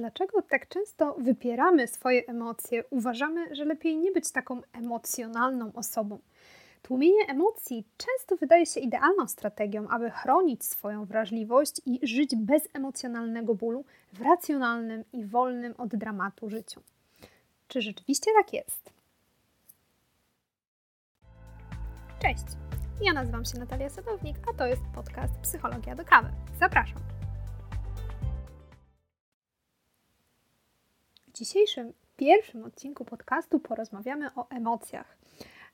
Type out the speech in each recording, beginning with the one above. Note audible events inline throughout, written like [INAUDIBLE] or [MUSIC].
Dlaczego tak często wypieramy swoje emocje? Uważamy, że lepiej nie być taką emocjonalną osobą. Tłumienie emocji często wydaje się idealną strategią, aby chronić swoją wrażliwość i żyć bez emocjonalnego bólu w racjonalnym i wolnym od dramatu życiu. Czy rzeczywiście tak jest? Cześć! Ja nazywam się Natalia Sadownik, a to jest podcast Psychologia do kawy. Zapraszam! W dzisiejszym pierwszym odcinku podcastu porozmawiamy o emocjach.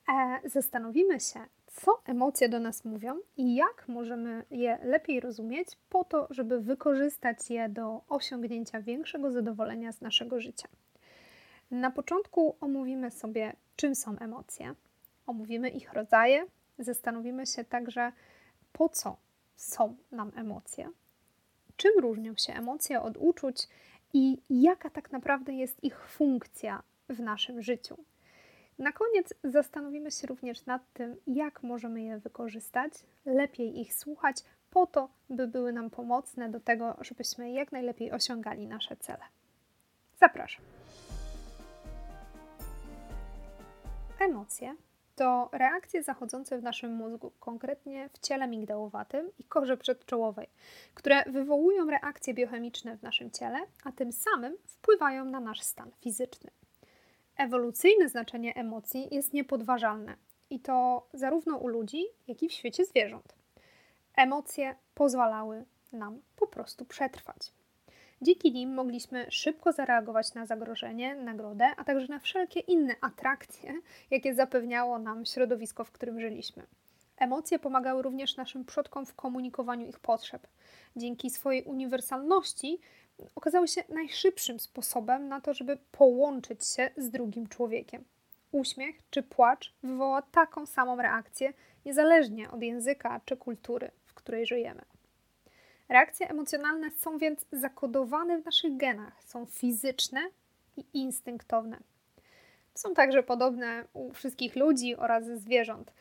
E, zastanowimy się, co emocje do nas mówią i jak możemy je lepiej rozumieć, po to, żeby wykorzystać je do osiągnięcia większego zadowolenia z naszego życia. Na początku omówimy sobie, czym są emocje, omówimy ich rodzaje, zastanowimy się także, po co są nam emocje, czym różnią się emocje od uczuć i jaka tak naprawdę jest ich funkcja w naszym życiu. Na koniec zastanowimy się również nad tym, jak możemy je wykorzystać, lepiej ich słuchać, po to, by były nam pomocne do tego, żebyśmy jak najlepiej osiągali nasze cele. Zapraszam. Emocje to reakcje zachodzące w naszym mózgu, konkretnie w ciele migdałowatym i korze przedczołowej, które wywołują reakcje biochemiczne w naszym ciele, a tym samym wpływają na nasz stan fizyczny. Ewolucyjne znaczenie emocji jest niepodważalne i to zarówno u ludzi, jak i w świecie zwierząt. Emocje pozwalały nam po prostu przetrwać. Dzięki nim mogliśmy szybko zareagować na zagrożenie, nagrodę, a także na wszelkie inne atrakcje, jakie zapewniało nam środowisko, w którym żyliśmy. Emocje pomagały również naszym przodkom w komunikowaniu ich potrzeb. Dzięki swojej uniwersalności okazały się najszybszym sposobem na to, żeby połączyć się z drugim człowiekiem. Uśmiech czy płacz wywoła taką samą reakcję, niezależnie od języka czy kultury, w której żyjemy. Reakcje emocjonalne są więc zakodowane w naszych genach, są fizyczne i instynktowne. Są także podobne u wszystkich ludzi oraz zwierząt,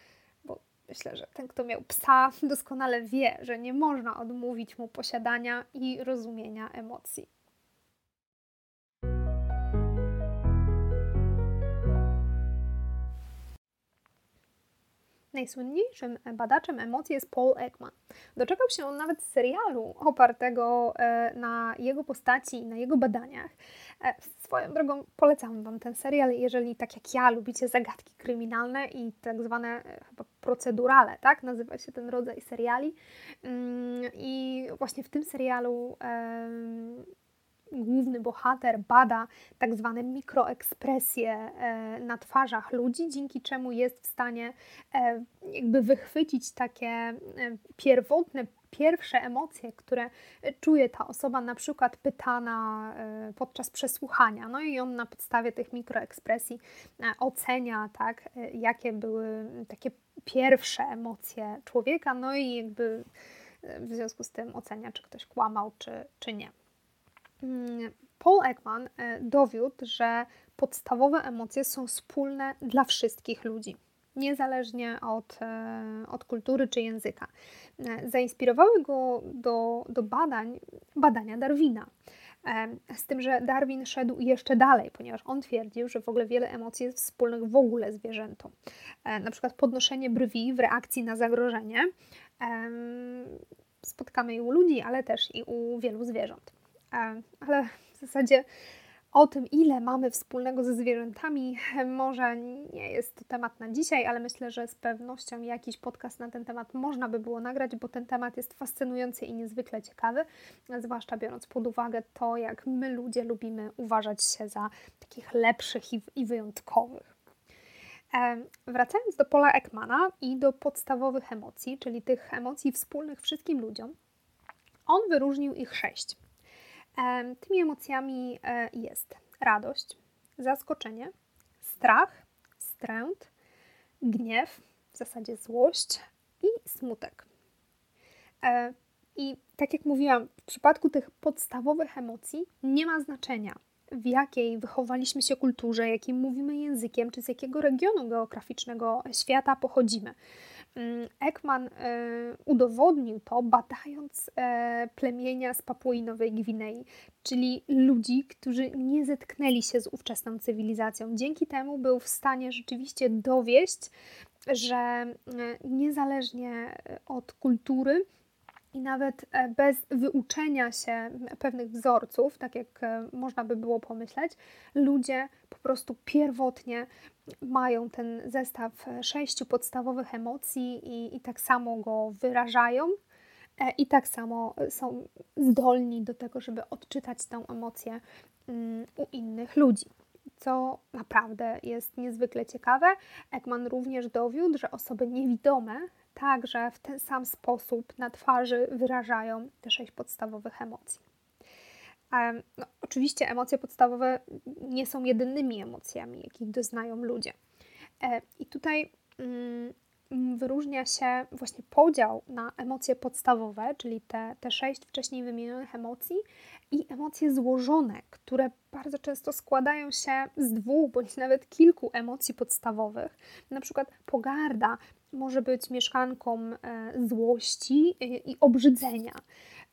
bo myślę, że ten, kto miał psa, [LAUGHS] doskonale wie, że nie można odmówić mu posiadania i rozumienia emocji. Najsłynniejszym badaczem emocji jest Paul Ekman. Doczekał się on nawet serialu opartego e, na jego postaci i na jego badaniach. E, swoją drogą polecam Wam ten serial, jeżeli tak jak ja lubicie zagadki kryminalne i tak zwane e, chyba procedurale, tak? Nazywa się ten rodzaj seriali. Mm, I właśnie w tym serialu główny bohater bada tak zwane mikroekspresje e, na twarzach ludzi, dzięki czemu jest w stanie e, jakby wychwycić takie e, pierwotne pierwsze emocje, które czuje ta osoba, na przykład pytana podczas przesłuchania. No i on na podstawie tych mikroekspresji ocenia, tak, jakie były takie pierwsze emocje człowieka, no i jakby w związku z tym ocenia, czy ktoś kłamał, czy, czy nie. Mm, Paul Ekman e, dowiódł, że podstawowe emocje są wspólne dla wszystkich ludzi, niezależnie od, e, od kultury czy języka. E, zainspirowały go do, do badań badania Darwina. Z tym, że Darwin szedł jeszcze dalej, ponieważ on twierdził, że w ogóle wiele emocji jest wspólnych w ogóle zwierzętom. Na przykład podnoszenie brwi w reakcji na zagrożenie spotkamy i u ludzi, ale też i u wielu zwierząt. E, ale w zasadzie o tym, ile mamy wspólnego ze zwierzętami, może nie jest to temat na dzisiaj, ale myślę, że z pewnością jakiś podcast na ten temat można by było nagrać, bo ten temat jest fascynujący i niezwykle ciekawy, zwłaszcza biorąc pod uwagę to, jak my ludzie lubimy uważać się za takich lepszych i, wyjątkowych. E, wracając do Pola Ekmana i do podstawowych emocji, czyli tych emocji wspólnych wszystkim ludziom, on wyróżnił ich sześć. Tymi emocjami e, jest radość, zaskoczenie, strach, stręt, gniew, w zasadzie złość i smutek. E, I tak jak mówiłam, w przypadku tych podstawowych emocji nie ma znaczenia, w jakiej wychowaliśmy się kulturze, jakim mówimy językiem, czy z jakiego regionu geograficznego świata pochodzimy. Mm, Ekman udowodnił to, badając plemienia z Papui Nowej Gwinei, czyli ludzi, którzy nie zetknęli się z ówczesną cywilizacją. Dzięki temu był w stanie rzeczywiście dowieść, że niezależnie od kultury, i nawet e, bez wyuczenia się pewnych wzorców, tak jak e, można by było pomyśleć, ludzie po prostu pierwotnie mają ten zestaw e, sześciu podstawowych emocji i, i tak samo go wyrażają. I tak samo są zdolni do tego, żeby odczytać tę emocję mm, u innych ludzi co naprawdę jest niezwykle ciekawe. Ekman również dowiódł, że osoby niewidome także w ten sam sposób na twarzy wyrażają te sześć podstawowych emocji. No, oczywiście emocje podstawowe nie są jedynymi emocjami, jakich doznają ludzie. E, I tutaj mm, wyróżnia się właśnie podział na emocje podstawowe, czyli te, te sześć wcześniej wymienionych emocji, i emocje złożone, które bardzo często składają się z dwóch bądź nawet kilku emocji podstawowych. Na przykład pogarda może być mieszkanką e, złości i obrzydzenia.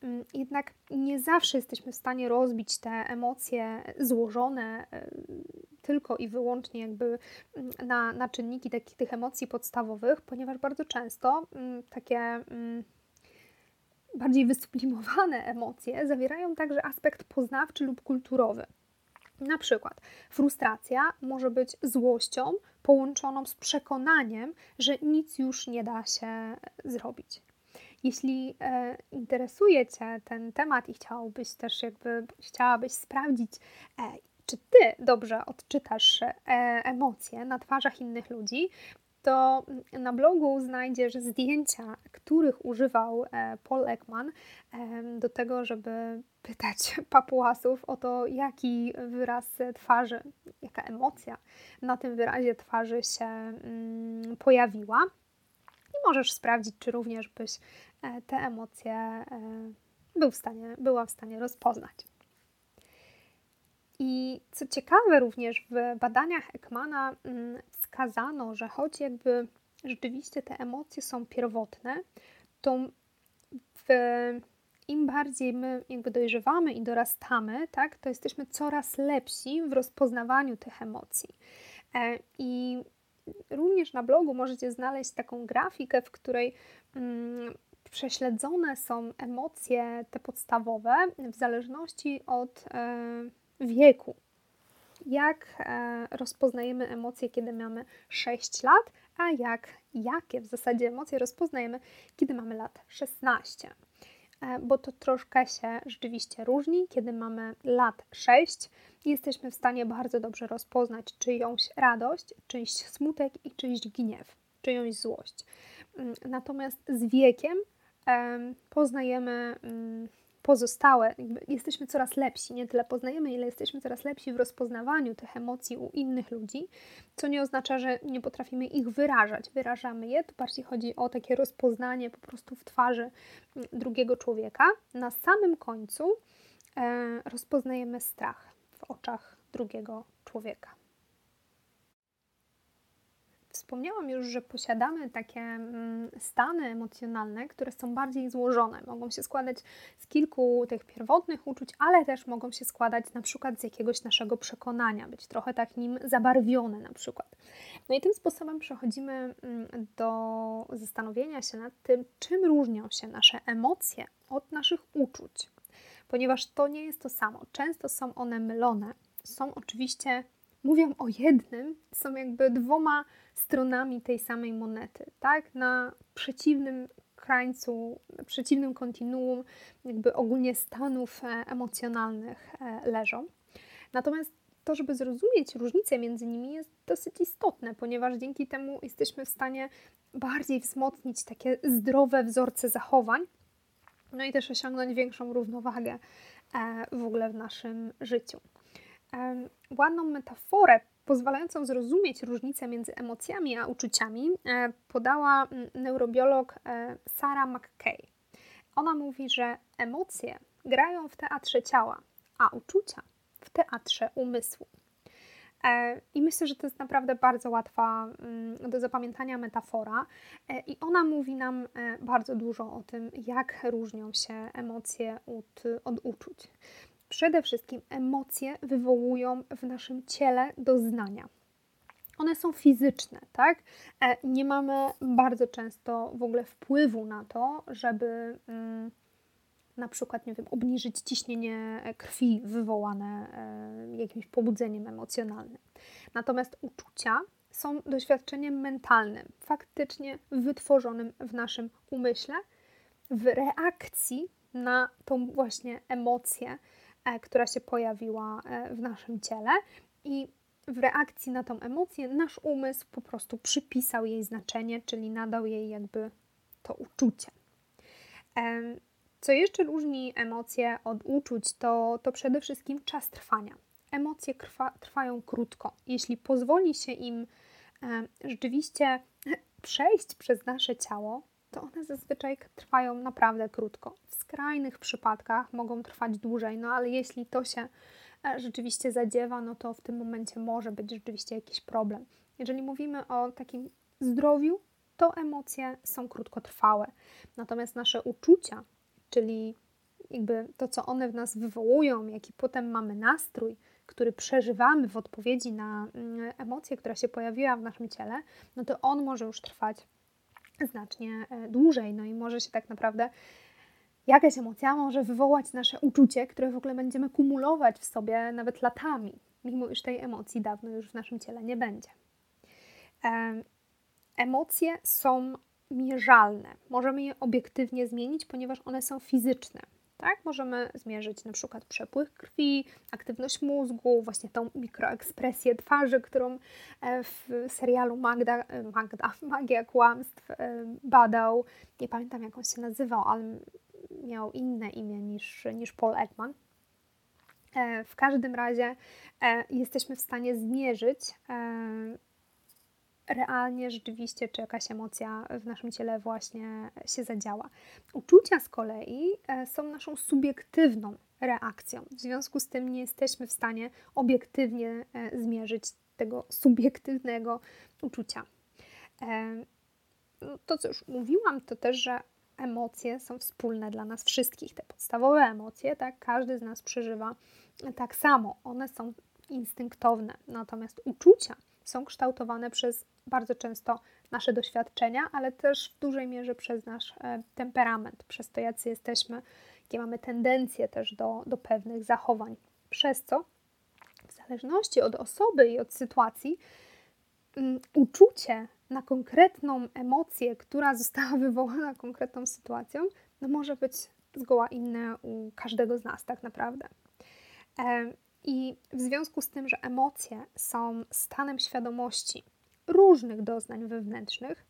Mm, jednak nie zawsze jesteśmy w stanie rozbić te emocje złożone e, tylko i wyłącznie jakby mm, na, na czynniki takich tych emocji podstawowych, ponieważ bardzo często mm, takie bardziej wysublimowane emocje zawierają także aspekt poznawczy lub kulturowy. Na przykład frustracja może być złością połączoną z przekonaniem, że nic już nie da się zrobić. Jeśli e, interesuje Cię ten temat i chciałbyś też jakby chciałabyś sprawdzić, e, czy Ty dobrze odczytasz e, emocje na twarzach innych ludzi, to na blogu znajdziesz zdjęcia, których używał e, Paul Ekman do tego, żeby pytać [LAUGHS] papuasów o to, jaki wyraz twarzy, jaka emocja na tym wyrazie twarzy się mm, pojawiła. I możesz sprawdzić, czy również byś e, te emocje e, był w stanie, była w stanie rozpoznać. I co ciekawe, również w badaniach Ekmana mm, wskazano, że choć jakby rzeczywiście te emocje są pierwotne, to w, im bardziej my jakby dojrzewamy i dorastamy, tak, to jesteśmy coraz lepsi w rozpoznawaniu tych emocji. E, I również na blogu możecie znaleźć taką grafikę, w której mm, prześledzone są emocje te podstawowe w zależności od e, wieku jak e, rozpoznajemy emocje, kiedy mamy 6 lat, a jak, jakie w zasadzie emocje rozpoznajemy, kiedy mamy lat 16. E, bo to troszkę się rzeczywiście różni. Kiedy mamy lat 6, jesteśmy w stanie bardzo dobrze rozpoznać czyjąś radość, czyjś smutek i czyjś gniew, czyjąś złość. Mm, natomiast z wiekiem poznajemy mm, pozostałe, jesteśmy coraz lepsi, nie tyle poznajemy, ile jesteśmy coraz lepsi w rozpoznawaniu tych emocji u innych ludzi, co nie oznacza, że nie potrafimy ich wyrażać. Wyrażamy je, to bardziej chodzi o takie rozpoznanie po prostu w twarzy mm, drugiego człowieka. Na samym końcu e, rozpoznajemy strach w oczach drugiego człowieka. Wspomniałam już, że posiadamy takie mm, stany emocjonalne, które są bardziej złożone. Mogą się składać z kilku tych pierwotnych uczuć, ale też mogą się składać na przykład z jakiegoś naszego przekonania, być trochę tak nim zabarwione na przykład. No i tym sposobem przechodzimy mm, do zastanowienia się nad tym, czym różnią się nasze emocje od naszych uczuć, ponieważ to nie jest to samo. Często są one mylone. Są oczywiście mówią o jednym, są jakby dwoma stronami tej samej monety, tak? Na przeciwnym krańcu, na przeciwnym kontinuum, jakby ogólnie stanów e, emocjonalnych e, leżą. Natomiast to, żeby zrozumieć różnicę między nimi, jest dosyć istotne, ponieważ dzięki temu jesteśmy w stanie bardziej wzmocnić takie zdrowe wzorce zachowań, no i też osiągnąć większą równowagę e, w ogóle w naszym życiu. Ładną metaforę pozwalającą zrozumieć różnicę między emocjami a uczuciami e, podała neurobiolog e, Sarah McKay. Ona mówi, że emocje grają w teatrze ciała, a uczucia w teatrze umysłu. E, I myślę, że to jest naprawdę bardzo łatwa mm, do zapamiętania metafora, i ona mówi nam bardzo dużo o tym, jak różnią się emocje od, od uczuć. Przede wszystkim emocje wywołują w naszym ciele doznania one są fizyczne, tak? Nie mamy bardzo często w ogóle wpływu na to, żeby mm, na przykład, nie wiem, obniżyć ciśnienie krwi wywołane e, jakimś pobudzeniem emocjonalnym. Natomiast uczucia są doświadczeniem mentalnym, faktycznie wytworzonym w naszym umyśle, w reakcji na tą właśnie emocję, e, która się pojawiła e, w naszym ciele. I w reakcji na tą emocję nasz umysł po prostu przypisał jej znaczenie, czyli nadał jej jakby to uczucie. Co jeszcze różni emocje od uczuć, to, to przede wszystkim czas trwania. Emocje trwa, trwają krótko. Jeśli pozwoli się im e, rzeczywiście przejść przez nasze ciało, to one zazwyczaj trwają naprawdę krótko. W skrajnych przypadkach mogą trwać dłużej, no ale jeśli to się e, rzeczywiście zadziewa, no to w tym momencie może być rzeczywiście jakiś problem. Jeżeli mówimy o takim zdrowiu, to emocje są krótkotrwałe. Natomiast nasze uczucia czyli jakby to, co one w nas wywołują, jaki potem mamy nastrój, który przeżywamy w odpowiedzi na mm, emocję, która się pojawiła w naszym ciele, no to on może już trwać znacznie e, dłużej. No i może się tak naprawdę jakaś emocja może wywołać nasze uczucie, które w ogóle będziemy kumulować w sobie nawet latami, mimo iż tej emocji dawno już w naszym ciele nie będzie. Emocje są mierzalne. Możemy je obiektywnie zmienić, ponieważ one są fizyczne. Tak? Możemy zmierzyć na przykład przepływ krwi, aktywność mózgu, właśnie tą mikroekspresję twarzy, którą e, w serialu Magda, e, Magda [LAUGHS] Magia Kłamstw e, badał. Nie pamiętam jak on się nazywał, ale miał inne imię niż, niż Paul Ekman. W każdym razie jesteśmy w stanie zmierzyć realnie, rzeczywiście, czy jakaś emocja w naszym ciele właśnie się zadziała. Uczucia z kolei e, są naszą subiektywną reakcją. W związku z tym nie jesteśmy w stanie obiektywnie e, zmierzyć tego subiektywnego uczucia. E, no, to, co już mówiłam, to też, że emocje są wspólne dla nas wszystkich. Te podstawowe emocje, tak, każdy z nas przeżywa tak samo. One są instynktowne, natomiast uczucia są kształtowane przez bardzo często nasze doświadczenia, ale też w dużej mierze przez nasz e, temperament, przez to, jacy jesteśmy, jakie mamy tendencje też do, do pewnych zachowań. Przez co, w zależności od osoby i od sytuacji, um, uczucie na konkretną emocję, która została [LAUGHS] wywołana konkretną sytuacją, no może być zgoła inne u każdego z nas, tak naprawdę. I w związku z tym, że emocje są stanem świadomości, różnych doznań wewnętrznych,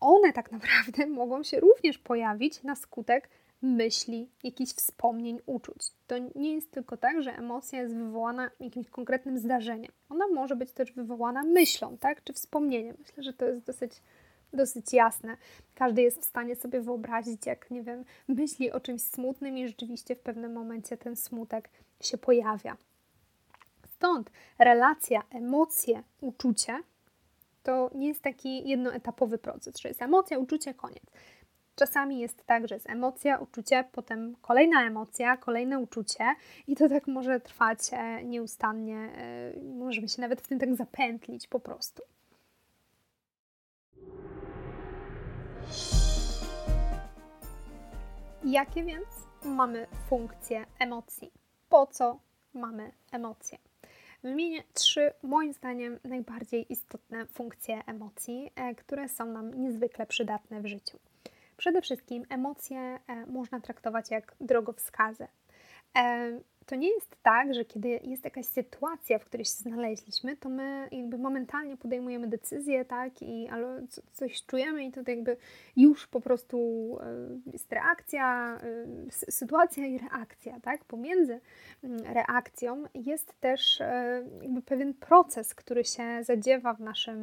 one tak naprawdę [LAUGHS] mogą się również pojawić na skutek myśli, jakichś wspomnień, uczuć. To nie jest tylko tak, że emocja jest wywołana jakimś konkretnym zdarzeniem. Ona może być też wywołana myślą, tak, czy wspomnieniem. Myślę, że to jest dosyć, dosyć jasne. Każdy jest w stanie sobie wyobrazić, jak, nie wiem, myśli o czymś smutnym i rzeczywiście w pewnym momencie ten smutek się pojawia. Stąd relacja, emocje, uczucie to nie jest taki jednoetapowy proces, że jest emocja, uczucie, koniec. Czasami jest tak, że jest emocja, uczucie, potem kolejna emocja, kolejne uczucie i to tak może trwać e, nieustannie. E, możemy się nawet w tym tak zapętlić po prostu. Jakie więc mamy funkcje emocji? Po co mamy emocje? Wymienię trzy, moim zdaniem, najbardziej istotne funkcje emocji, e, które są nam niezwykle przydatne w życiu. Przede wszystkim emocje e, można traktować jak drogowskazy. E, to nie jest tak, że kiedy jest jakaś sytuacja, w której się znaleźliśmy, to my jakby momentalnie podejmujemy decyzję, tak, i ale coś czujemy i to jakby już po prostu e, jest reakcja, e, sytuacja i reakcja, tak. Pomiędzy mm, reakcją jest też jakby pewien proces, który się zadziewa w naszym,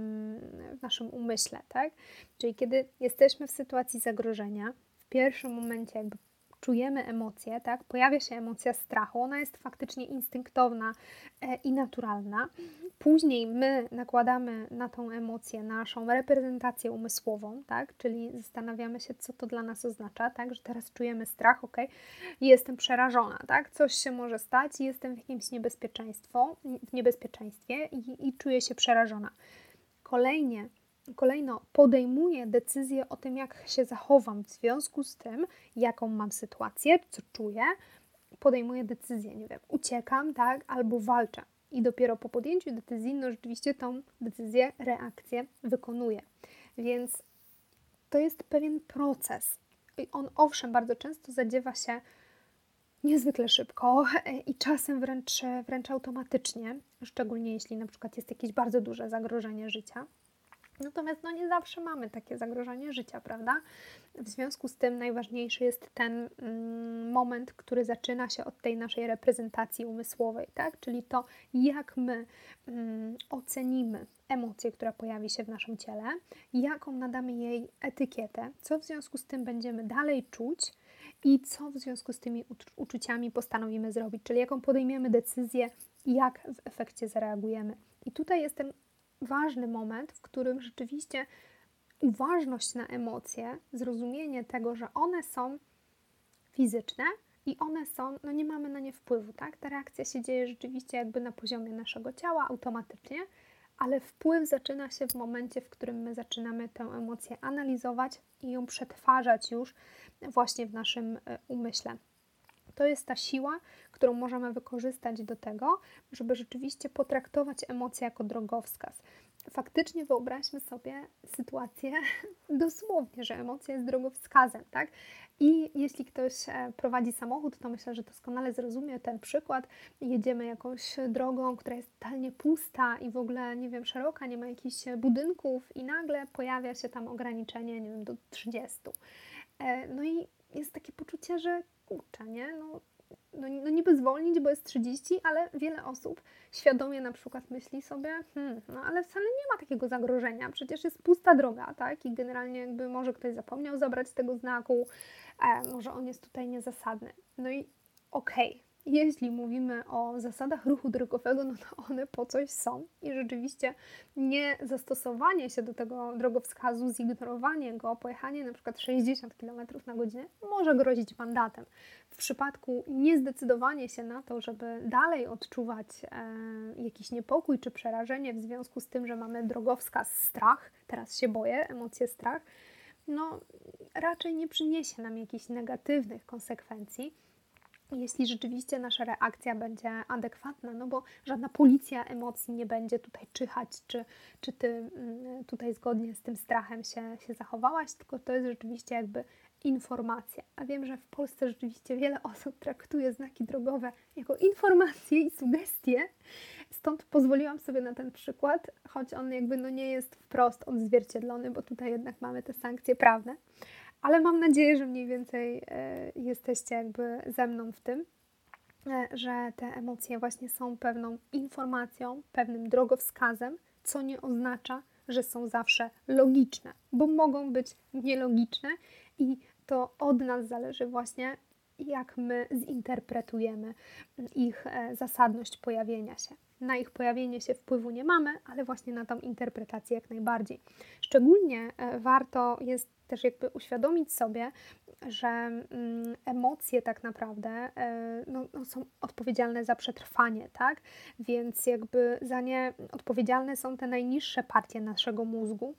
w naszym umyśle, tak. Czyli kiedy jesteśmy w sytuacji zagrożenia, w pierwszym momencie jakby czujemy emocje, tak? Pojawia się emocja strachu, ona jest faktycznie instynktowna e, i naturalna. później my nakładamy na tą emocję naszą reprezentację umysłową, tak? Czyli zastanawiamy się, co to dla nas oznacza, tak? Że teraz czujemy strach, ok, jestem przerażona, tak? Coś się może stać, jestem w jakimś niebezpieczeństwo, w niebezpieczeństwie i, i czuję się przerażona. Kolejnie, kolejno podejmuję decyzję o tym, jak się zachowam w związku z tym, jaką mam sytuację, co czuję, podejmuję decyzję, nie wiem, uciekam, tak, albo walczę. I dopiero po podjęciu decyzji, no rzeczywiście tą decyzję, reakcję wykonuję. Więc to jest pewien proces. I on owszem bardzo często zadziewa się niezwykle szybko i czasem wręcz, wręcz automatycznie, szczególnie jeśli na przykład jest jakieś bardzo duże zagrożenie życia. Natomiast no, nie zawsze mamy takie zagrożenie życia, prawda? W związku z tym najważniejszy jest ten mm, moment, który zaczyna się od tej naszej reprezentacji umysłowej, tak? Czyli to, jak my mm, ocenimy emocję, która pojawi się w naszym ciele, jaką nadamy jej etykietę, co w związku z tym będziemy dalej czuć i co w związku z tymi uczuciami postanowimy zrobić, czyli jaką podejmiemy decyzję, jak w efekcie zareagujemy. I tutaj jest ten ważny moment, w którym rzeczywiście uważność na emocje, zrozumienie tego, że one są fizyczne i one są, no nie mamy na nie wpływu, tak? Ta reakcja się dzieje rzeczywiście jakby na poziomie naszego ciała automatycznie, ale wpływ zaczyna się w momencie, w którym my zaczynamy tę emocję analizować i ją przetwarzać już właśnie w naszym e, umyśle. To jest ta siła, którą możemy wykorzystać do tego, żeby rzeczywiście potraktować emocje jako drogowskaz. Faktycznie wyobraźmy sobie sytuację [LAUGHS] dosłownie, że emocja jest drogowskazem, tak? I jeśli ktoś e, prowadzi samochód, to myślę, że doskonale zrozumie ten przykład. Jedziemy jakąś drogą, która jest totalnie pusta i w ogóle, nie wiem, szeroka, nie ma jakichś budynków, i nagle pojawia się tam ograniczenie, nie wiem, do 30. E, no i jest takie poczucie, że kurczę, nie? No, no, no niby zwolnić, bo jest 30, ale wiele osób świadomie na przykład myśli sobie, hmm, no ale wcale nie ma takiego zagrożenia, przecież jest pusta droga, tak? I generalnie jakby może ktoś zapomniał zabrać tego znaku, e, może on jest tutaj niezasadny. No i okej, okay jeśli mówimy o zasadach ruchu drogowego, no to one po coś są i rzeczywiście nie zastosowanie się do tego drogowskazu, zignorowanie go, pojechanie na przykład 60 km na godzinę może grozić mandatem. W przypadku niezdecydowanie się na to, żeby dalej odczuwać e, jakiś niepokój czy przerażenie w związku z tym, że mamy drogowskaz strach, teraz się boję, emocje strach, no raczej nie przyniesie nam jakichś negatywnych konsekwencji jeśli rzeczywiście nasza reakcja będzie adekwatna, no bo żadna policja emocji nie będzie tutaj czyhać, czy, czy ty mm, tutaj zgodnie z tym strachem się, się zachowałaś, tylko to jest rzeczywiście jakby informacja. A wiem, że w Polsce rzeczywiście wiele osób traktuje znaki drogowe jako informacje i sugestie, stąd pozwoliłam sobie na ten przykład, choć on jakby no nie jest wprost odzwierciedlony, bo tutaj jednak mamy te sankcje prawne ale mam nadzieję, że mniej więcej e, jesteście jakby ze mną w tym, e, że te emocje właśnie są pewną informacją, pewnym drogowskazem, co nie oznacza, że są zawsze logiczne, bo mogą być nielogiczne i to od nas zależy właśnie, jak my zinterpretujemy ich e, zasadność pojawienia się. Na ich pojawienie się wpływu nie mamy, ale właśnie na tą interpretację jak najbardziej. Szczególnie warto jest też jakby uświadomić sobie, że mm, emocje tak naprawdę e, no, no, są odpowiedzialne za przetrwanie, tak? Więc jakby za nie odpowiedzialne są te najniższe partie naszego mózgu,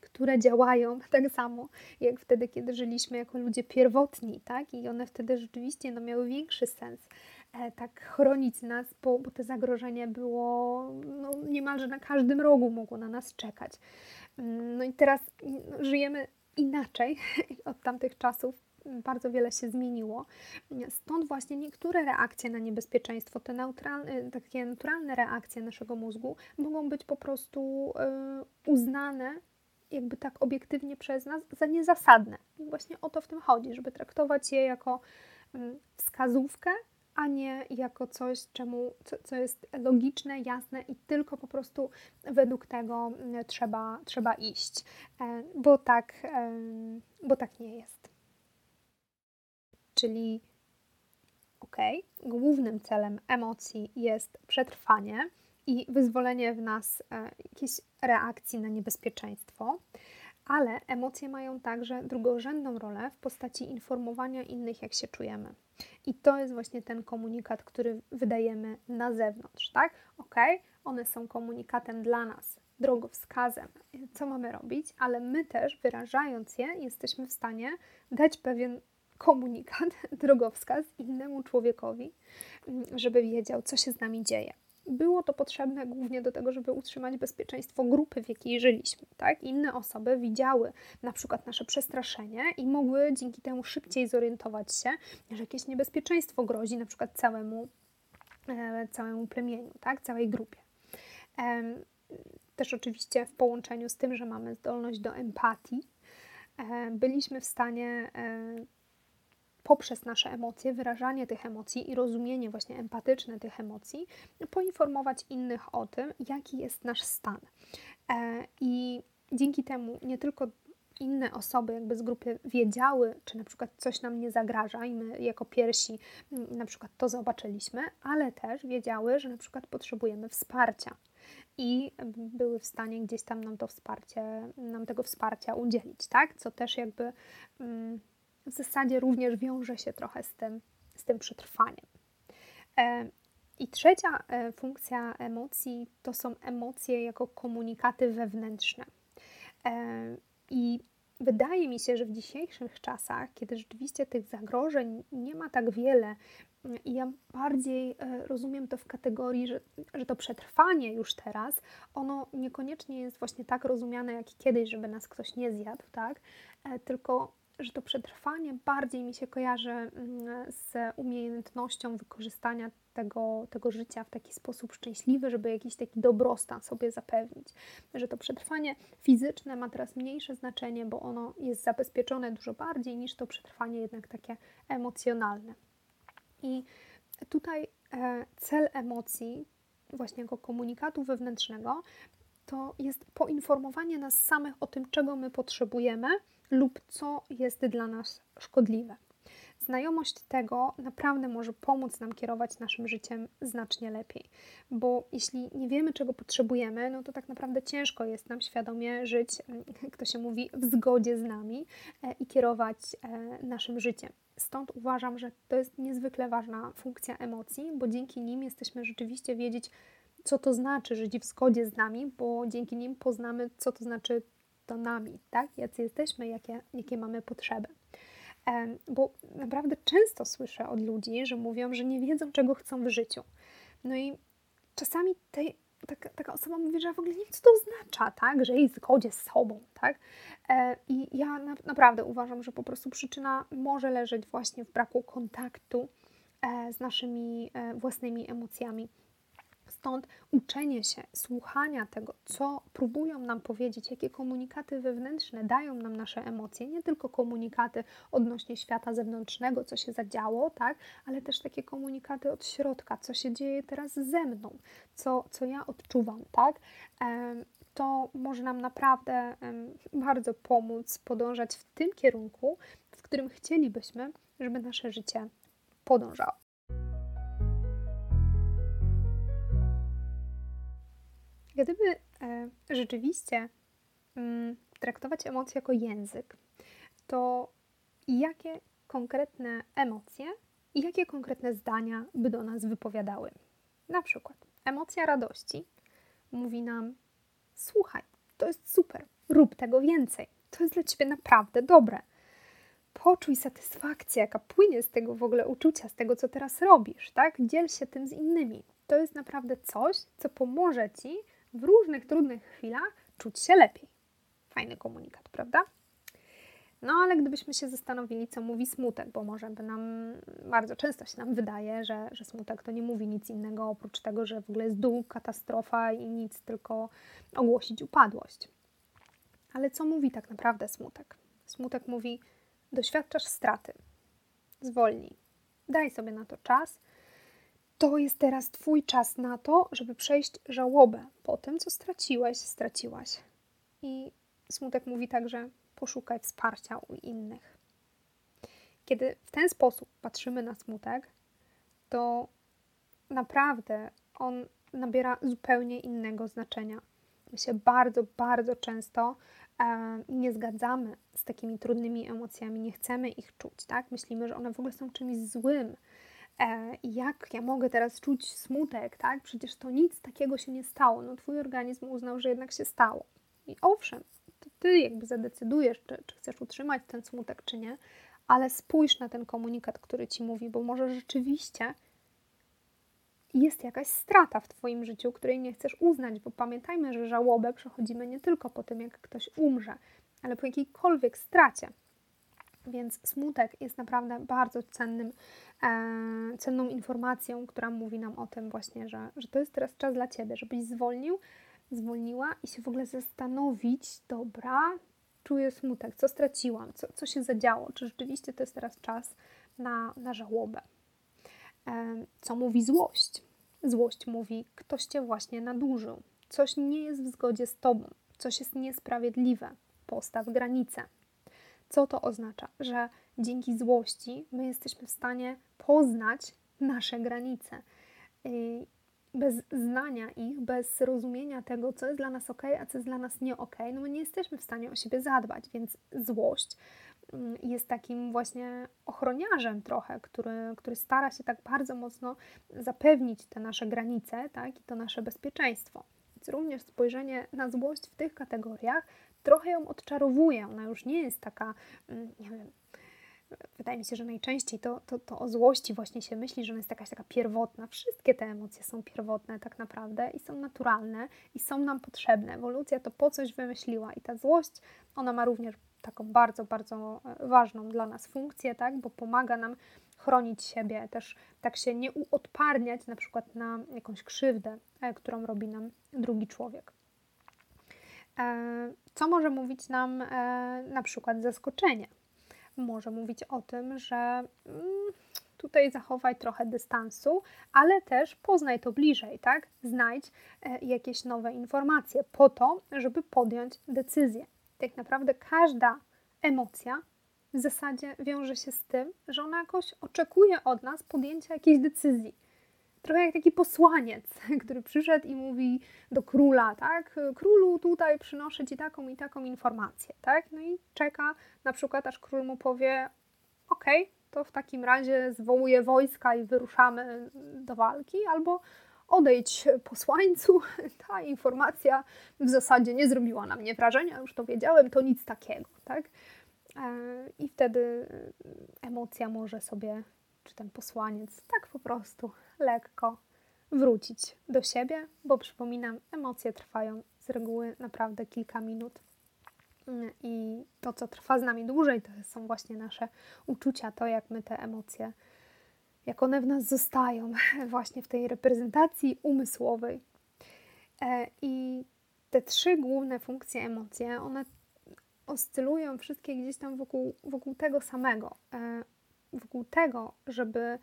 które działają [LAUGHS] tak samo jak wtedy, kiedy żyliśmy jako ludzie pierwotni, tak? I one wtedy rzeczywiście no, miały większy sens e, tak chronić nas, bo, bo to zagrożenie było no, niemalże na każdym rogu mogło na nas czekać. No i teraz no, żyjemy inaczej [LAUGHS] od tamtych czasów. Bardzo wiele się zmieniło. Stąd właśnie niektóre reakcje na niebezpieczeństwo, te neutralne, takie naturalne reakcje naszego mózgu mogą być po prostu y, uznane jakby tak obiektywnie przez nas za niezasadne. I właśnie o to w tym chodzi, żeby traktować je jako mm, wskazówkę a nie jako coś, czemu, co, co jest logiczne, jasne i tylko po prostu według tego mm, trzeba, trzeba iść, e, bo tak, bo tak nie jest. Czyli ok, głównym celem emocji jest przetrwanie i wyzwolenie w nas e, jakiejś reakcji na niebezpieczeństwo, ale emocje mają także drugorzędną rolę w postaci informowania innych, jak się czujemy. I to jest właśnie ten komunikat, który wydajemy na zewnątrz, tak? Ok, one są komunikatem dla nas, drogowskazem, co mamy robić, ale my też, wyrażając je, jesteśmy w stanie dać pewien komunikat, [LAUGHS] drogowskaz innemu człowiekowi, żeby wiedział, co się z nami dzieje. Było to potrzebne głównie do tego, żeby utrzymać bezpieczeństwo grupy, w jakiej żyliśmy. Tak? Inne osoby widziały na przykład nasze przestraszenie i mogły dzięki temu szybciej zorientować się, że jakieś niebezpieczeństwo grozi na przykład całemu, e, całemu plemieniu, tak? całej grupie. Też oczywiście w połączeniu z tym, że mamy zdolność do empatii, e, byliśmy w stanie e, poprzez nasze emocje, wyrażanie tych emocji i rozumienie właśnie empatyczne tych emocji, poinformować innych o tym, jaki jest nasz stan. E, I dzięki temu nie tylko inne osoby jakby z grupy wiedziały, czy na przykład coś nam nie zagraża i my jako pierwsi mm, na przykład to zobaczyliśmy, ale też wiedziały, że na przykład potrzebujemy wsparcia i były w stanie gdzieś tam nam to wsparcie, nam tego wsparcia udzielić, tak? Co też jakby mm, w zasadzie również wiąże się trochę z tym, z tym przetrwaniem. E, I trzecia e, funkcja emocji to są emocje jako komunikaty wewnętrzne. E, I wydaje mi się, że w dzisiejszych czasach, kiedy rzeczywiście tych zagrożeń nie ma tak wiele, i ja bardziej rozumiem to w kategorii, że, że to przetrwanie już teraz, ono niekoniecznie jest właśnie tak rozumiane jak kiedyś, żeby nas ktoś nie zjadł, tak? Tylko że to przetrwanie bardziej mi się kojarzy mm, z umiejętnością wykorzystania tego, tego życia w taki sposób szczęśliwy, żeby jakiś taki dobrostan sobie zapewnić. Że to przetrwanie fizyczne ma teraz mniejsze znaczenie, bo ono jest zabezpieczone dużo bardziej niż to przetrwanie jednak takie emocjonalne. I tutaj e, cel emocji, właśnie jako komunikatu wewnętrznego, to jest poinformowanie nas samych o tym, czego my potrzebujemy lub co jest dla nas szkodliwe. Znajomość tego naprawdę może pomóc nam kierować naszym życiem znacznie lepiej, bo jeśli nie wiemy, czego potrzebujemy, no to tak naprawdę ciężko jest nam świadomie żyć, jak to się mówi, w zgodzie z nami e, i kierować e, naszym życiem. Stąd uważam, że to jest niezwykle ważna funkcja emocji, bo dzięki nim jesteśmy rzeczywiście wiedzieć, co to znaczy żyć w zgodzie z nami, bo dzięki nim poznamy, co to znaczy to nami, tak? Jacy jesteśmy, jakie, jakie mamy potrzeby. Bo naprawdę często słyszę od ludzi, że mówią, że nie wiedzą, czego chcą w życiu. No i czasami tej, taka, taka osoba mówi, że w ogóle nie co to oznacza, tak? Że w zgodzie z sobą, tak? E, I ja na, naprawdę uważam, że po prostu przyczyna może leżeć właśnie w braku kontaktu e, z naszymi e, własnymi emocjami. Stąd uczenie się, słuchania tego, co próbują nam powiedzieć, jakie komunikaty wewnętrzne dają nam nasze emocje, nie tylko komunikaty odnośnie świata zewnętrznego, co się zadziało, tak, ale też takie komunikaty od środka, co się dzieje teraz ze mną, co, co ja odczuwam, tak. To może nam naprawdę bardzo pomóc podążać w tym kierunku, w którym chcielibyśmy, żeby nasze życie podążało. Gdyby e, rzeczywiście mm, traktować emocje jako język, to jakie konkretne emocje i jakie konkretne zdania by do nas wypowiadały? Na przykład emocja radości mówi nam: Słuchaj, to jest super, rób tego więcej, to jest dla ciebie naprawdę dobre. Poczuj satysfakcję, jaka płynie z tego w ogóle uczucia, z tego, co teraz robisz, tak? Dziel się tym z innymi. To jest naprawdę coś, co pomoże ci w różnych trudnych chwilach czuć się lepiej. Fajny komunikat, prawda? No ale gdybyśmy się zastanowili, co mówi smutek, bo może by nam bardzo często się nam wydaje, że, że smutek to nie mówi nic innego oprócz tego, że w ogóle jest dół, katastrofa i nic, tylko ogłosić upadłość. Ale co mówi tak naprawdę smutek? Smutek mówi: doświadczasz straty, zwolnij, daj sobie na to czas to jest teraz Twój czas na to, żeby przejść żałobę po tym, co straciłeś, straciłaś. I smutek mówi także: poszukaj wsparcia u innych. Kiedy w ten sposób patrzymy na smutek, to naprawdę on nabiera zupełnie innego znaczenia. My się bardzo, bardzo często e, nie zgadzamy z takimi trudnymi emocjami, nie chcemy ich czuć, tak? Myślimy, że one w ogóle są czymś złym. E, jak ja mogę teraz czuć smutek, tak? Przecież to nic takiego się nie stało. No, twój organizm uznał, że jednak się stało. I owszem, ty jakby zadecydujesz, czy, czy chcesz utrzymać ten smutek, czy nie, ale spójrz na ten komunikat, który ci mówi, bo może rzeczywiście jest jakaś strata w Twoim życiu, której nie chcesz uznać, bo pamiętajmy, że żałobę przechodzimy nie tylko po tym, jak ktoś umrze, ale po jakiejkolwiek stracie. Więc smutek jest naprawdę bardzo cennym, e, cenną informacją, która mówi nam o tym właśnie, że, że to jest teraz czas dla Ciebie, żebyś zwolnił, zwolniła i się w ogóle zastanowić, dobra, czuję smutek, co straciłam, co, co się zadziało, czy rzeczywiście to jest teraz czas na, na żałobę. Co mówi złość? Złość mówi, ktoś cię właśnie nadużył, coś nie jest w zgodzie z tobą, coś jest niesprawiedliwe, postaw granice. Co to oznacza? Że dzięki złości my jesteśmy w stanie poznać nasze granice. Bez znania ich, bez rozumienia tego, co jest dla nas ok, a co jest dla nas nie ok, no my nie jesteśmy w stanie o siebie zadbać, więc złość mm, jest takim właśnie ochroniarzem trochę, który, który stara się tak bardzo mocno zapewnić te nasze granice tak, i to nasze bezpieczeństwo. Więc również spojrzenie na złość w tych kategoriach trochę ją odczarowuje. Ona już nie jest taka, mm, nie wiem, wydaje mi się, że najczęściej to, to, to o złości właśnie się myśli, że ona jest jakaś taka pierwotna. Wszystkie te emocje są pierwotne tak naprawdę i są naturalne i są nam potrzebne. Ewolucja to po coś wymyśliła i ta złość, ona ma również taką bardzo, bardzo e, ważną dla nas funkcję, tak? bo pomaga nam chronić siebie, też tak się nie uodparniać na przykład na jakąś krzywdę, e, którą robi nam drugi człowiek. E, co może mówić nam na przykład zaskoczenie? może mówić o tym, że mm, tutaj zachowaj trochę dystansu, ale też poznaj to bliżej, tak? Znajdź e, jakieś nowe informacje po to, żeby podjąć decyzję. Tak naprawdę każda emocja w zasadzie wiąże się z tym, że ona jakoś oczekuje od nas podjęcia jakiejś decyzji trochę jak taki posłaniec, [LAUGHS] który przyszedł i mówi do króla, tak? Królu, tutaj przynoszę ci taką i taką informację, tak? No i czeka na przykład, aż król mu powie: OK, to w takim razie zwołuję wojska i wyruszamy do walki, albo odejdź posłańcu. [LAUGHS] Ta informacja w zasadzie nie zrobiła na mnie wrażenia, już to wiedziałem, to nic takiego, tak? E, I wtedy emocja może sobie, czy ten posłaniec, tak po prostu lekko wrócić do siebie, bo przypominam, emocje trwają z reguły naprawdę kilka minut. Mm, I to, co trwa z nami dłużej, to są właśnie nasze uczucia, to jak my te emocje, jak one w nas zostają, [LAUGHS] właśnie w tej reprezentacji umysłowej. E, I te trzy główne funkcje emocje, one oscylują wszystkie gdzieś tam wokół, wokół tego samego, e, wokół tego, żeby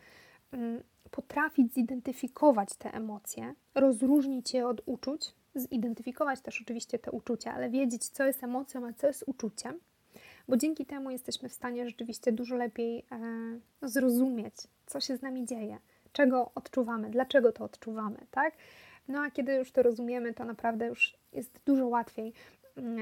mm, potrafić zidentyfikować te emocje, rozróżnić je od uczuć, zidentyfikować też oczywiście te uczucia, ale wiedzieć, co jest emocją, a co jest uczuciem, bo dzięki temu jesteśmy w stanie rzeczywiście dużo lepiej e, zrozumieć, co się z nami dzieje, czego odczuwamy, dlaczego to odczuwamy, tak? No a kiedy już to rozumiemy, to naprawdę już jest dużo łatwiej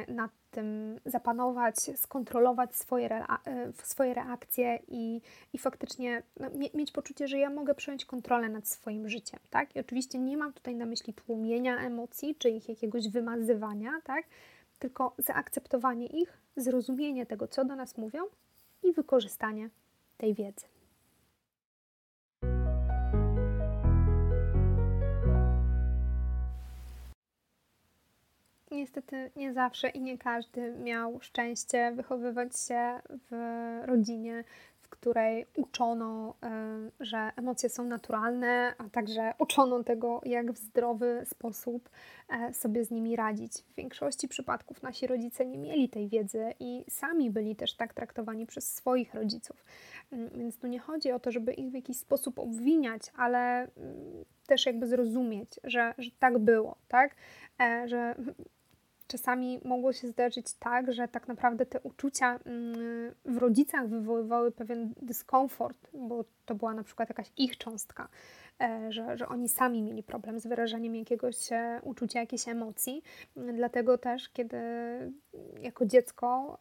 nad tym zapanować, skontrolować swoje, rea e, swoje reakcje i, i faktycznie no, mieć poczucie, że ja mogę przejąć kontrolę nad swoim życiem, tak? I oczywiście nie mam tutaj na myśli tłumienia emocji, czy ich jakiegoś wymazywania, tak? Tylko zaakceptowanie ich, zrozumienie tego, co do nas mówią i wykorzystanie tej wiedzy. Niestety nie zawsze i nie każdy miał szczęście wychowywać się w rodzinie, w której uczono, że emocje są naturalne, a także uczono tego, jak w zdrowy sposób e, sobie z nimi radzić. W większości przypadków nasi rodzice nie mieli tej wiedzy i sami byli też tak traktowani przez swoich rodziców. Mm, więc tu nie chodzi o to, żeby ich w jakiś sposób obwiniać, ale mm, też jakby zrozumieć, że, że tak było, tak? E, że czasami mogło się zdarzyć tak, że tak naprawdę te uczucia mm, w rodzicach wywoływały pewien dyskomfort, bo to była na przykład jakaś ich cząstka e, że, że oni sami mieli problem z wyrażaniem jakiegoś e, uczucia, jakiejś emocji. Dlatego też, kiedy jako dziecko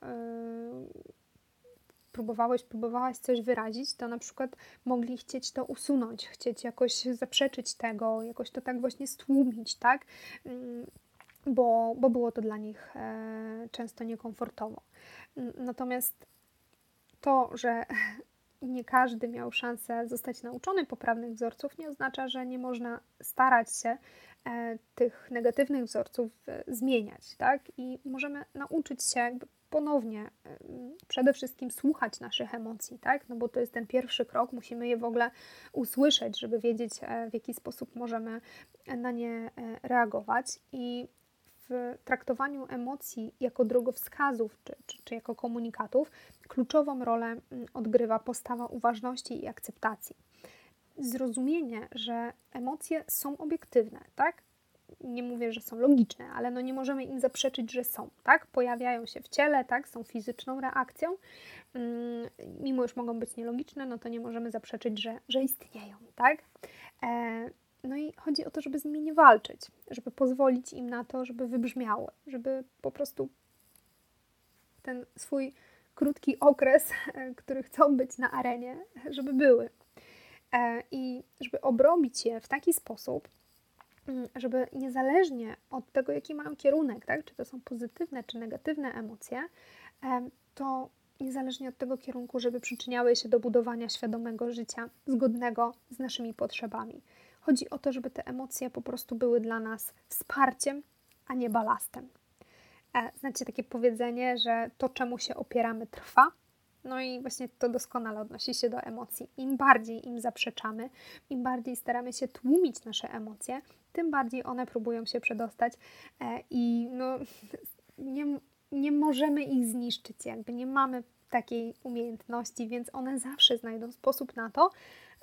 próbowałeś, próbowałaś coś wyrazić, to na przykład mogli chcieć to usunąć, chcieć jakoś zaprzeczyć tego, jakoś to tak właśnie stłumić, tak? Bo, bo było to dla nich e, często niekomfortowo. Natomiast to, że [LAUGHS] nie każdy miał szansę zostać nauczony poprawnych wzorców, nie oznacza, że nie można starać się e, tych negatywnych wzorców e, zmieniać, tak? I możemy nauczyć się jakby ponownie przede wszystkim słuchać naszych emocji, tak? No bo to jest ten pierwszy krok, musimy je w ogóle usłyszeć, żeby wiedzieć, w jaki sposób możemy na nie reagować. I w traktowaniu emocji jako drogowskazów czy, czy, czy jako komunikatów kluczową rolę mm, odgrywa postawa uważności i akceptacji. Zrozumienie, że emocje są obiektywne, tak? Nie mówię, że są logiczne, ale no nie możemy im zaprzeczyć, że są, tak? Pojawiają się w ciele, tak? Są fizyczną reakcją. Mm, mimo już mogą być nielogiczne, no to nie możemy zaprzeczyć, że, że istnieją, tak? E, no i chodzi o to, żeby z nimi nie walczyć, żeby pozwolić im na to, żeby wybrzmiały, żeby po prostu ten swój krótki okres, [LAUGHS] który chcą być na arenie, żeby były. E, I żeby obrobić je w taki sposób, mm, żeby niezależnie od tego, jaki mają kierunek, tak? czy to są pozytywne czy negatywne emocje, e, to niezależnie od tego kierunku, żeby przyczyniały się do budowania świadomego życia zgodnego z naszymi potrzebami. Chodzi o to, żeby te emocje po prostu były dla nas wsparciem, a nie balastem. E, znacie takie powiedzenie, że to, czemu się opieramy, trwa. No i właśnie to doskonale odnosi się do emocji. Im bardziej im zaprzeczamy, im bardziej staramy się tłumić nasze emocje, tym bardziej one próbują się przedostać e, i no, nie, nie możemy ich zniszczyć, jakby nie mamy takiej umiejętności, więc one zawsze znajdą sposób na to,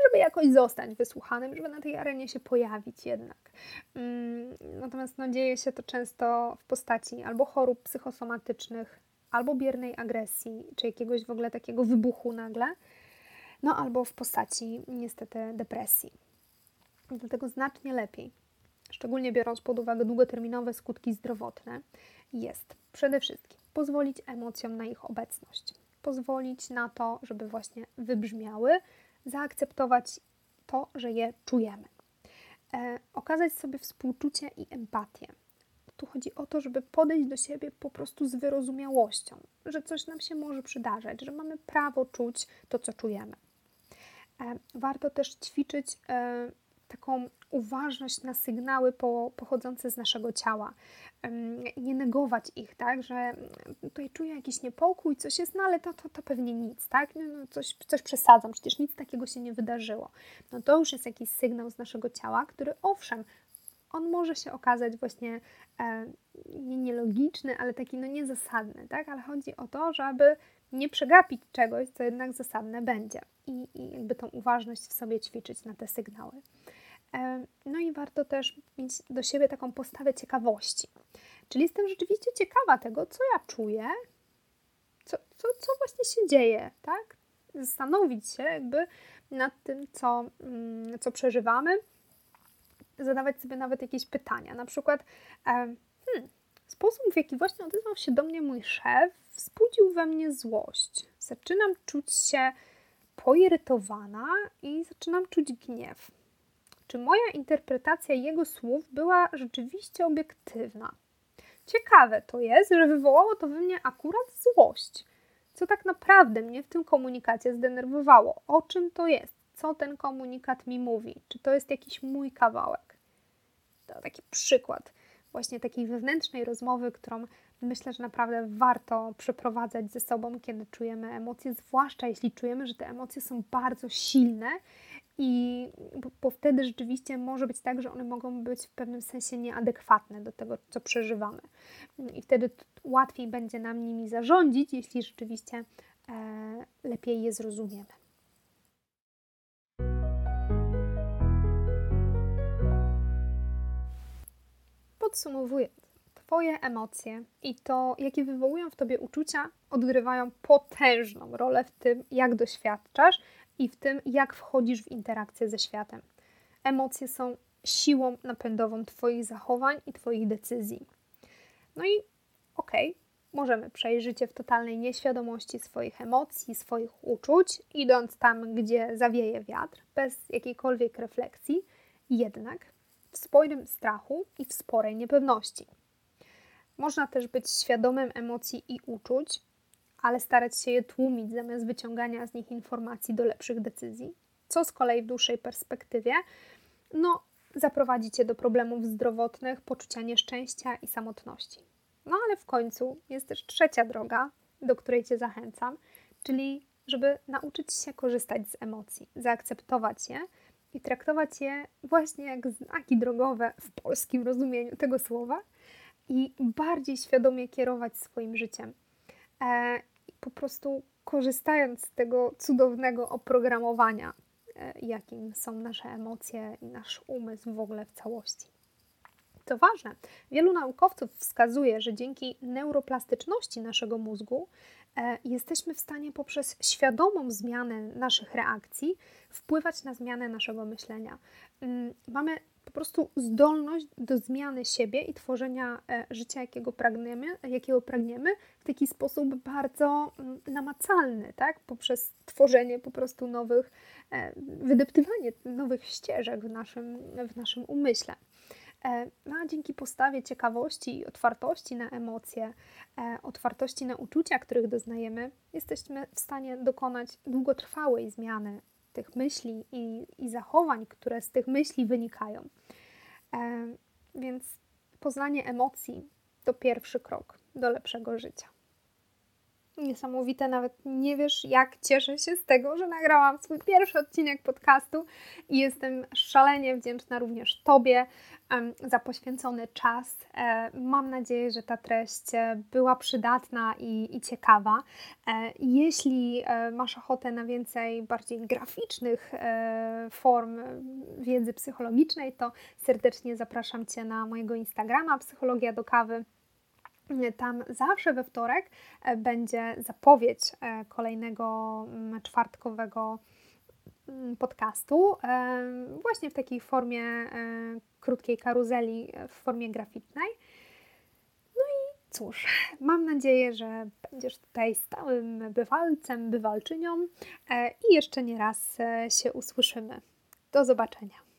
żeby jakoś zostać wysłuchanym, żeby na tej arenie się pojawić jednak. Mm, natomiast no, dzieje się to często w postaci albo chorób psychosomatycznych, albo biernej agresji, czy jakiegoś w ogóle takiego wybuchu nagle, no albo w postaci niestety depresji. Dlatego znacznie lepiej, szczególnie biorąc pod uwagę długoterminowe skutki zdrowotne, jest przede wszystkim pozwolić emocjom na ich obecność. Pozwolić na to, żeby właśnie wybrzmiały, zaakceptować to, że je czujemy. E, okazać sobie współczucie i empatię. Tu chodzi o to, żeby podejść do siebie po prostu z wyrozumiałością, że coś nam się może przydarzać, że mamy prawo czuć to, co czujemy. E, warto też ćwiczyć e, taką uważność na sygnały po, pochodzące z naszego ciała. Nie negować ich, tak, że tutaj czuję jakiś niepokój, coś jest, no ale to, to, to pewnie nic, tak, no, no, coś, coś przesadzam, przecież nic takiego się nie wydarzyło. No to już jest jakiś sygnał z naszego ciała, który owszem, on może się okazać właśnie e, nie nielogiczny, ale taki no niezasadny, tak, ale chodzi o to, żeby nie przegapić czegoś, co jednak zasadne będzie i, i jakby tą uważność w sobie ćwiczyć na te sygnały. No i warto też mieć do siebie taką postawę ciekawości. Czyli jestem rzeczywiście ciekawa tego, co ja czuję, co, co, co właśnie się dzieje, tak? Zastanowić się jakby nad tym, co, mm, co przeżywamy, zadawać sobie nawet jakieś pytania. Na przykład, hmm, sposób, w jaki właśnie odezwał się do mnie mój szef, wzbudził we mnie złość. Zaczynam czuć się poirytowana i zaczynam czuć gniew czy moja interpretacja jego słów była rzeczywiście obiektywna. Ciekawe to jest, że wywołało to we mnie akurat złość. Co tak naprawdę mnie w tym komunikacie zdenerwowało? O czym to jest? Co ten komunikat mi mówi? Czy to jest jakiś mój kawałek? To taki przykład właśnie takiej wewnętrznej rozmowy, którą myślę, że naprawdę warto przeprowadzać ze sobą, kiedy czujemy emocje, zwłaszcza jeśli czujemy, że te emocje są bardzo silne i bo, bo, wtedy rzeczywiście może być tak, że one mogą być w pewnym sensie nieadekwatne do tego, co przeżywamy. I wtedy łatwiej będzie nam nimi zarządzić, jeśli rzeczywiście e, lepiej je zrozumiemy. Podsumowując, Twoje emocje i to, jakie wywołują w Tobie uczucia, odgrywają potężną rolę w tym, jak doświadczasz i w tym, jak wchodzisz w interakcję ze światem. Emocje są siłą napędową Twoich zachowań i Twoich decyzji. No i okej, okay, możemy przejść życie w totalnej nieświadomości swoich emocji, swoich uczuć, idąc tam, gdzie zawieje wiatr, bez jakiejkolwiek refleksji, jednak w sporym strachu i w sporej niepewności. Można też być świadomym emocji i uczuć, ale starać się je tłumić zamiast wyciągania z nich informacji do lepszych decyzji, co z kolei w dłuższej perspektywie no, zaprowadzi cię do problemów zdrowotnych, poczucia nieszczęścia i samotności. No ale w końcu jest też trzecia droga, do której cię zachęcam, czyli żeby nauczyć się korzystać z emocji, zaakceptować je i traktować je właśnie jak znaki drogowe w polskim rozumieniu tego słowa i bardziej świadomie kierować swoim życiem. Po prostu korzystając z tego cudownego oprogramowania, e, jakim są nasze emocje i nasz umysł w ogóle w całości. Co ważne, wielu naukowców wskazuje, że dzięki neuroplastyczności naszego mózgu e, jesteśmy w stanie poprzez świadomą zmianę naszych reakcji wpływać na zmianę naszego myślenia. Mm, mamy po prostu zdolność do zmiany siebie i tworzenia e, życia, jakiego pragniemy, jakiego pragniemy w taki sposób bardzo mm, namacalny, tak? poprzez tworzenie po prostu nowych, e, wydeptywanie nowych ścieżek w naszym, w naszym umyśle. E, no, a dzięki postawie ciekawości i otwartości na emocje, otwartości na uczucia, których doznajemy, jesteśmy w stanie dokonać długotrwałej zmiany tych myśli i, i zachowań, które z tych myśli wynikają. E, więc poznanie emocji to pierwszy krok do lepszego życia. Niesamowite, nawet nie wiesz, jak cieszę się z tego, że nagrałam swój pierwszy odcinek podcastu i jestem szalenie wdzięczna również Tobie za poświęcony czas. E, mam nadzieję, że ta treść e, była przydatna i, i ciekawa. E, jeśli masz ochotę na więcej bardziej graficznych form wiedzy psychologicznej, to serdecznie zapraszam Cię na mojego Instagrama Psychologia do Kawy. Tam zawsze we wtorek będzie zapowiedź kolejnego mm, czwartkowego mm, podcastu, właśnie w takiej formie krótkiej karuzeli w formie graficznej. No i cóż, [LAUGHS] mam nadzieję, że będziesz tutaj stałym bywalcem, bywalczynią e, i jeszcze nie raz e, się usłyszymy. Do zobaczenia.